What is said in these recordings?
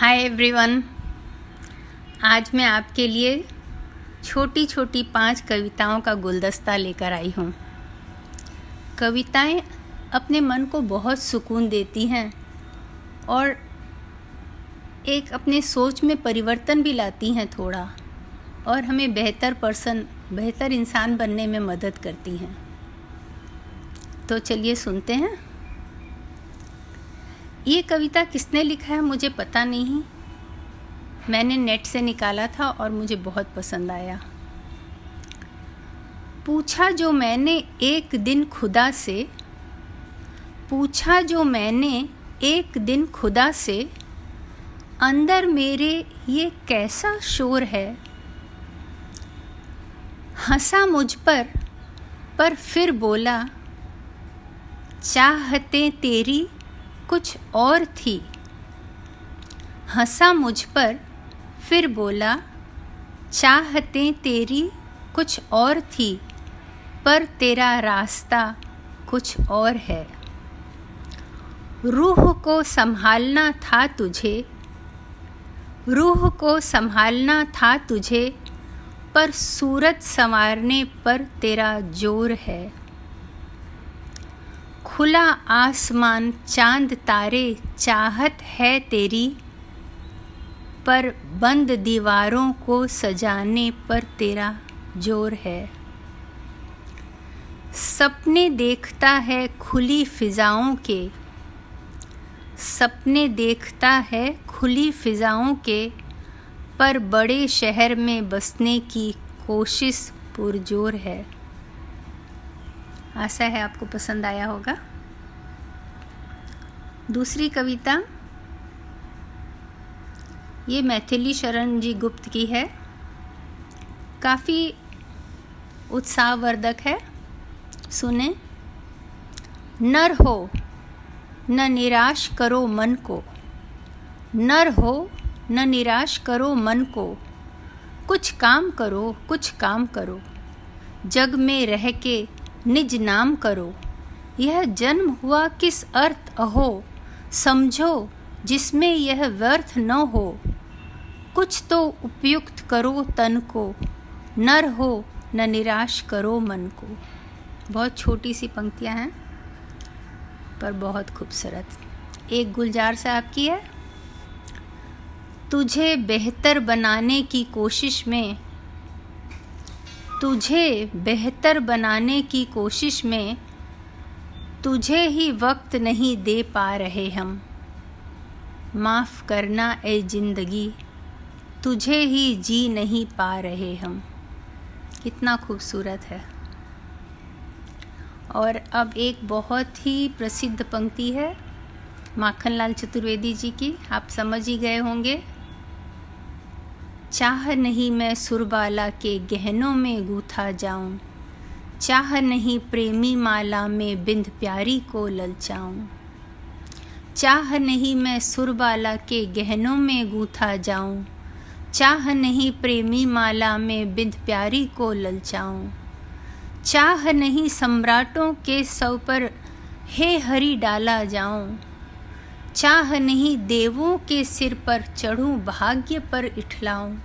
Hi everyone आज मैं आपके लिए छोटी छोटी पाँच कविताओं का गुलदस्ता लेकर आई हूँ। कविताएँ अपने मन को बहुत सुकून देती हैं और एक अपने सोच में परिवर्तन भी लाती हैं थोड़ा और हमें बेहतर पर्सन, बेहतर इंसान बनने में मदद करती हैं। तो चलिए सुनते हैं। ये कविता किसने लिखा है मुझे पता नहीं। मैंने नेट से निकाला था और मुझे बहुत पसंद आया। पूछा जो मैंने एक दिन खुदा से, पूछा जो मैंने एक दिन खुदा से, अंदर मेरे ये कैसा शोर है। हंसा मुझ पर पर फिर बोला, चाहते तेरी कुछ और थी। हंसा मुझ पर, फिर बोला, चाहते तेरी कुछ और थी, पर तेरा रास्ता कुछ और है। रूह को संभालना था तुझे, रूह को संभालना था तुझे, पर सूरत संवारने पर तेरा ज़ोर है। खुला आसमान, चाँद तारे, चाहत है तेरी, पर बंद दीवारों को सजाने पर तेरा ज़ोर है। सपने देखता है खुली फिजाओं के, सपने देखता है खुली फिजाओं के, पर बड़े शहर में बसने की कोशिश पुरजोर है। आशा है आपको पसंद आया होगा। दूसरी कविता। ये मैथिली शरण जी गुप्त की है। काफ़ी उत्साहवर्धक है। सुने। नर हो, न निराश करो मन को। नर हो, न निराश करो मन को। कुछ काम करो, कुछ काम करो। जग में रह के निज नाम करो। यह जन्म हुआ किस अर्थ अहो? समझो जिसमें यह व्यर्थ न हो। कुछ तो उपयुक्त करो तन को, नर हो न निराश करो मन को। बहुत छोटी सी पंक्तियाँ हैं, पर बहुत खूबसूरत। एक गुलजार साहब की है, तुझे बेहतर बनाने की कोशिश में, तुझे बेहतर बनाने की कोशिश में तुझे ही वक्त नहीं दे पा रहे हम। माफ़ करना, ए ज़िंदगी, तुझे ही जी नहीं पा रहे हम। कितना खूबसूरत है। और अब एक बहुत ही प्रसिद्ध पंक्ति है, माखनलाल चतुर्वेदी जी की। आप समझ ही गए होंगे। चाह नहीं मैं सुरबाला के गहनों में गूथा जाऊँ चाह नहीं प्रेमी माला में बिंद प्यारी को ललचाऊं। चाह नहीं मैं सुरबाला के गहनों में गूथा जाऊँ। चाह नहीं प्रेमी माला में बिंद प्यारी को ललचाऊं। चाह नहीं सम्राटों के सौ पर हे हरि डाला जाऊँ। चाह नहीं देवों के सिर पर चढ़ूं, भाग्य पर इठलाऊं।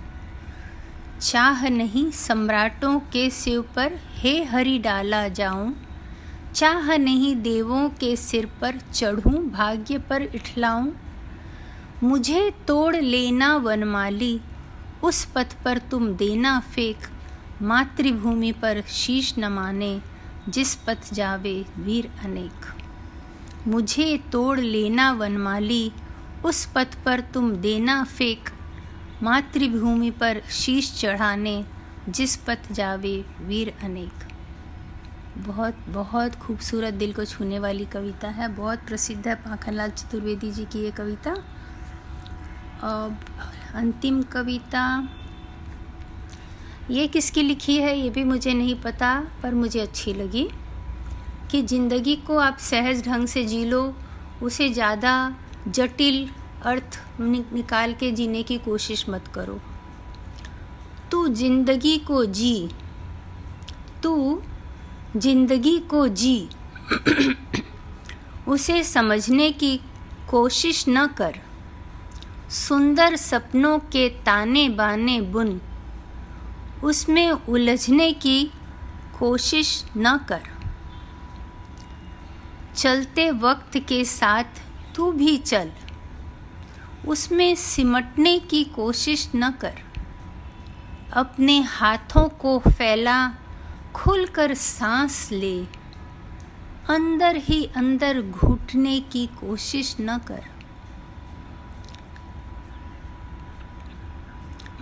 चाह नहीं सम्राटों के सिर पर हे हरि डाला जाऊँ। चाह नहीं देवों के सिर पर चढ़ूं, भाग्य पर इठलाऊं। मुझे तोड़ लेना वनमाली, उस पथ पर तुम देना फेंक। मातृभूमि पर शीश नमाने जिस पथ जावे वीर अनेक। मुझे तोड़ लेना वनमाली, उस पथ पर तुम देना फेंक। मातृभूमि पर शीश चढ़ाने, जिस पथ जावे वीर अनेक। बहुत बहुत खूबसूरत दिल को छूने वाली कविता है। बहुत प्रसिद्ध है पाखनलाल चतुर्वेदी जी की ये कविता। अब अंतिम कविता, ये किसकी लिखी है ये भी मुझे नहीं पता, पर मुझे अच्छी लगी कि ज़िंदगी को आप सहज ढंग से जी लो, उसे ज़्यादा जटिल अर्थ निकाल के जीने की कोशिश मत करो। तू ज़िंदगी को जी। तू ज़िंदगी को जी। उसे समझने की कोशिश न कर। सुंदर सपनों के ताने बाने बुन। उसमें उलझने की कोशिश न कर। चलते वक्त के साथ तू भी चल। उसमें सिमटने की कोशिश न कर। अपने हाथों को फैला, खुलकर सांस ले। अंदर ही अंदर घुटने की कोशिश न कर।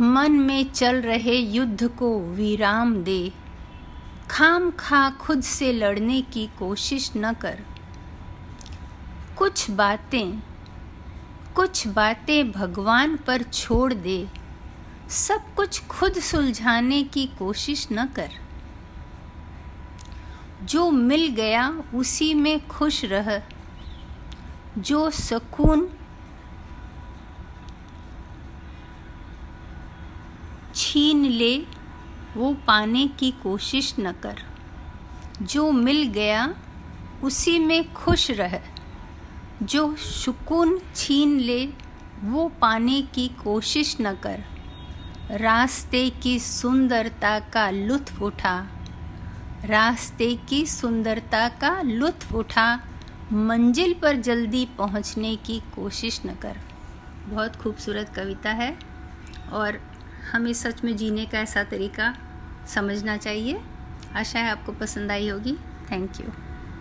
मन में चल रहे युद्ध को विराम दे। खाम खा खुद से लड़ने की कोशिश न कर। कुछ बातें कुछ बातें भगवान पर छोड़ दे। सब कुछ खुद सुलझाने की कोशिश न कर। जो मिल गया उसी में खुश रह। जो सुकून छीन ले, वो पाने की कोशिश न कर। जो मिल गया उसी में खुश रह। जो सुकून छीन ले, वो पाने की कोशिश न कर। रास्ते की सुंदरता का लुत्फ उठा। रास्ते की सुंदरता का लुत्फ उठा। मंजिल पर जल्दी पहुँचने की कोशिश न कर। बहुत खूबसूरत कविता है और हमें सच में जीने का ऐसा तरीका समझना चाहिए। आशा है आपको पसंद आई होगी। Thank you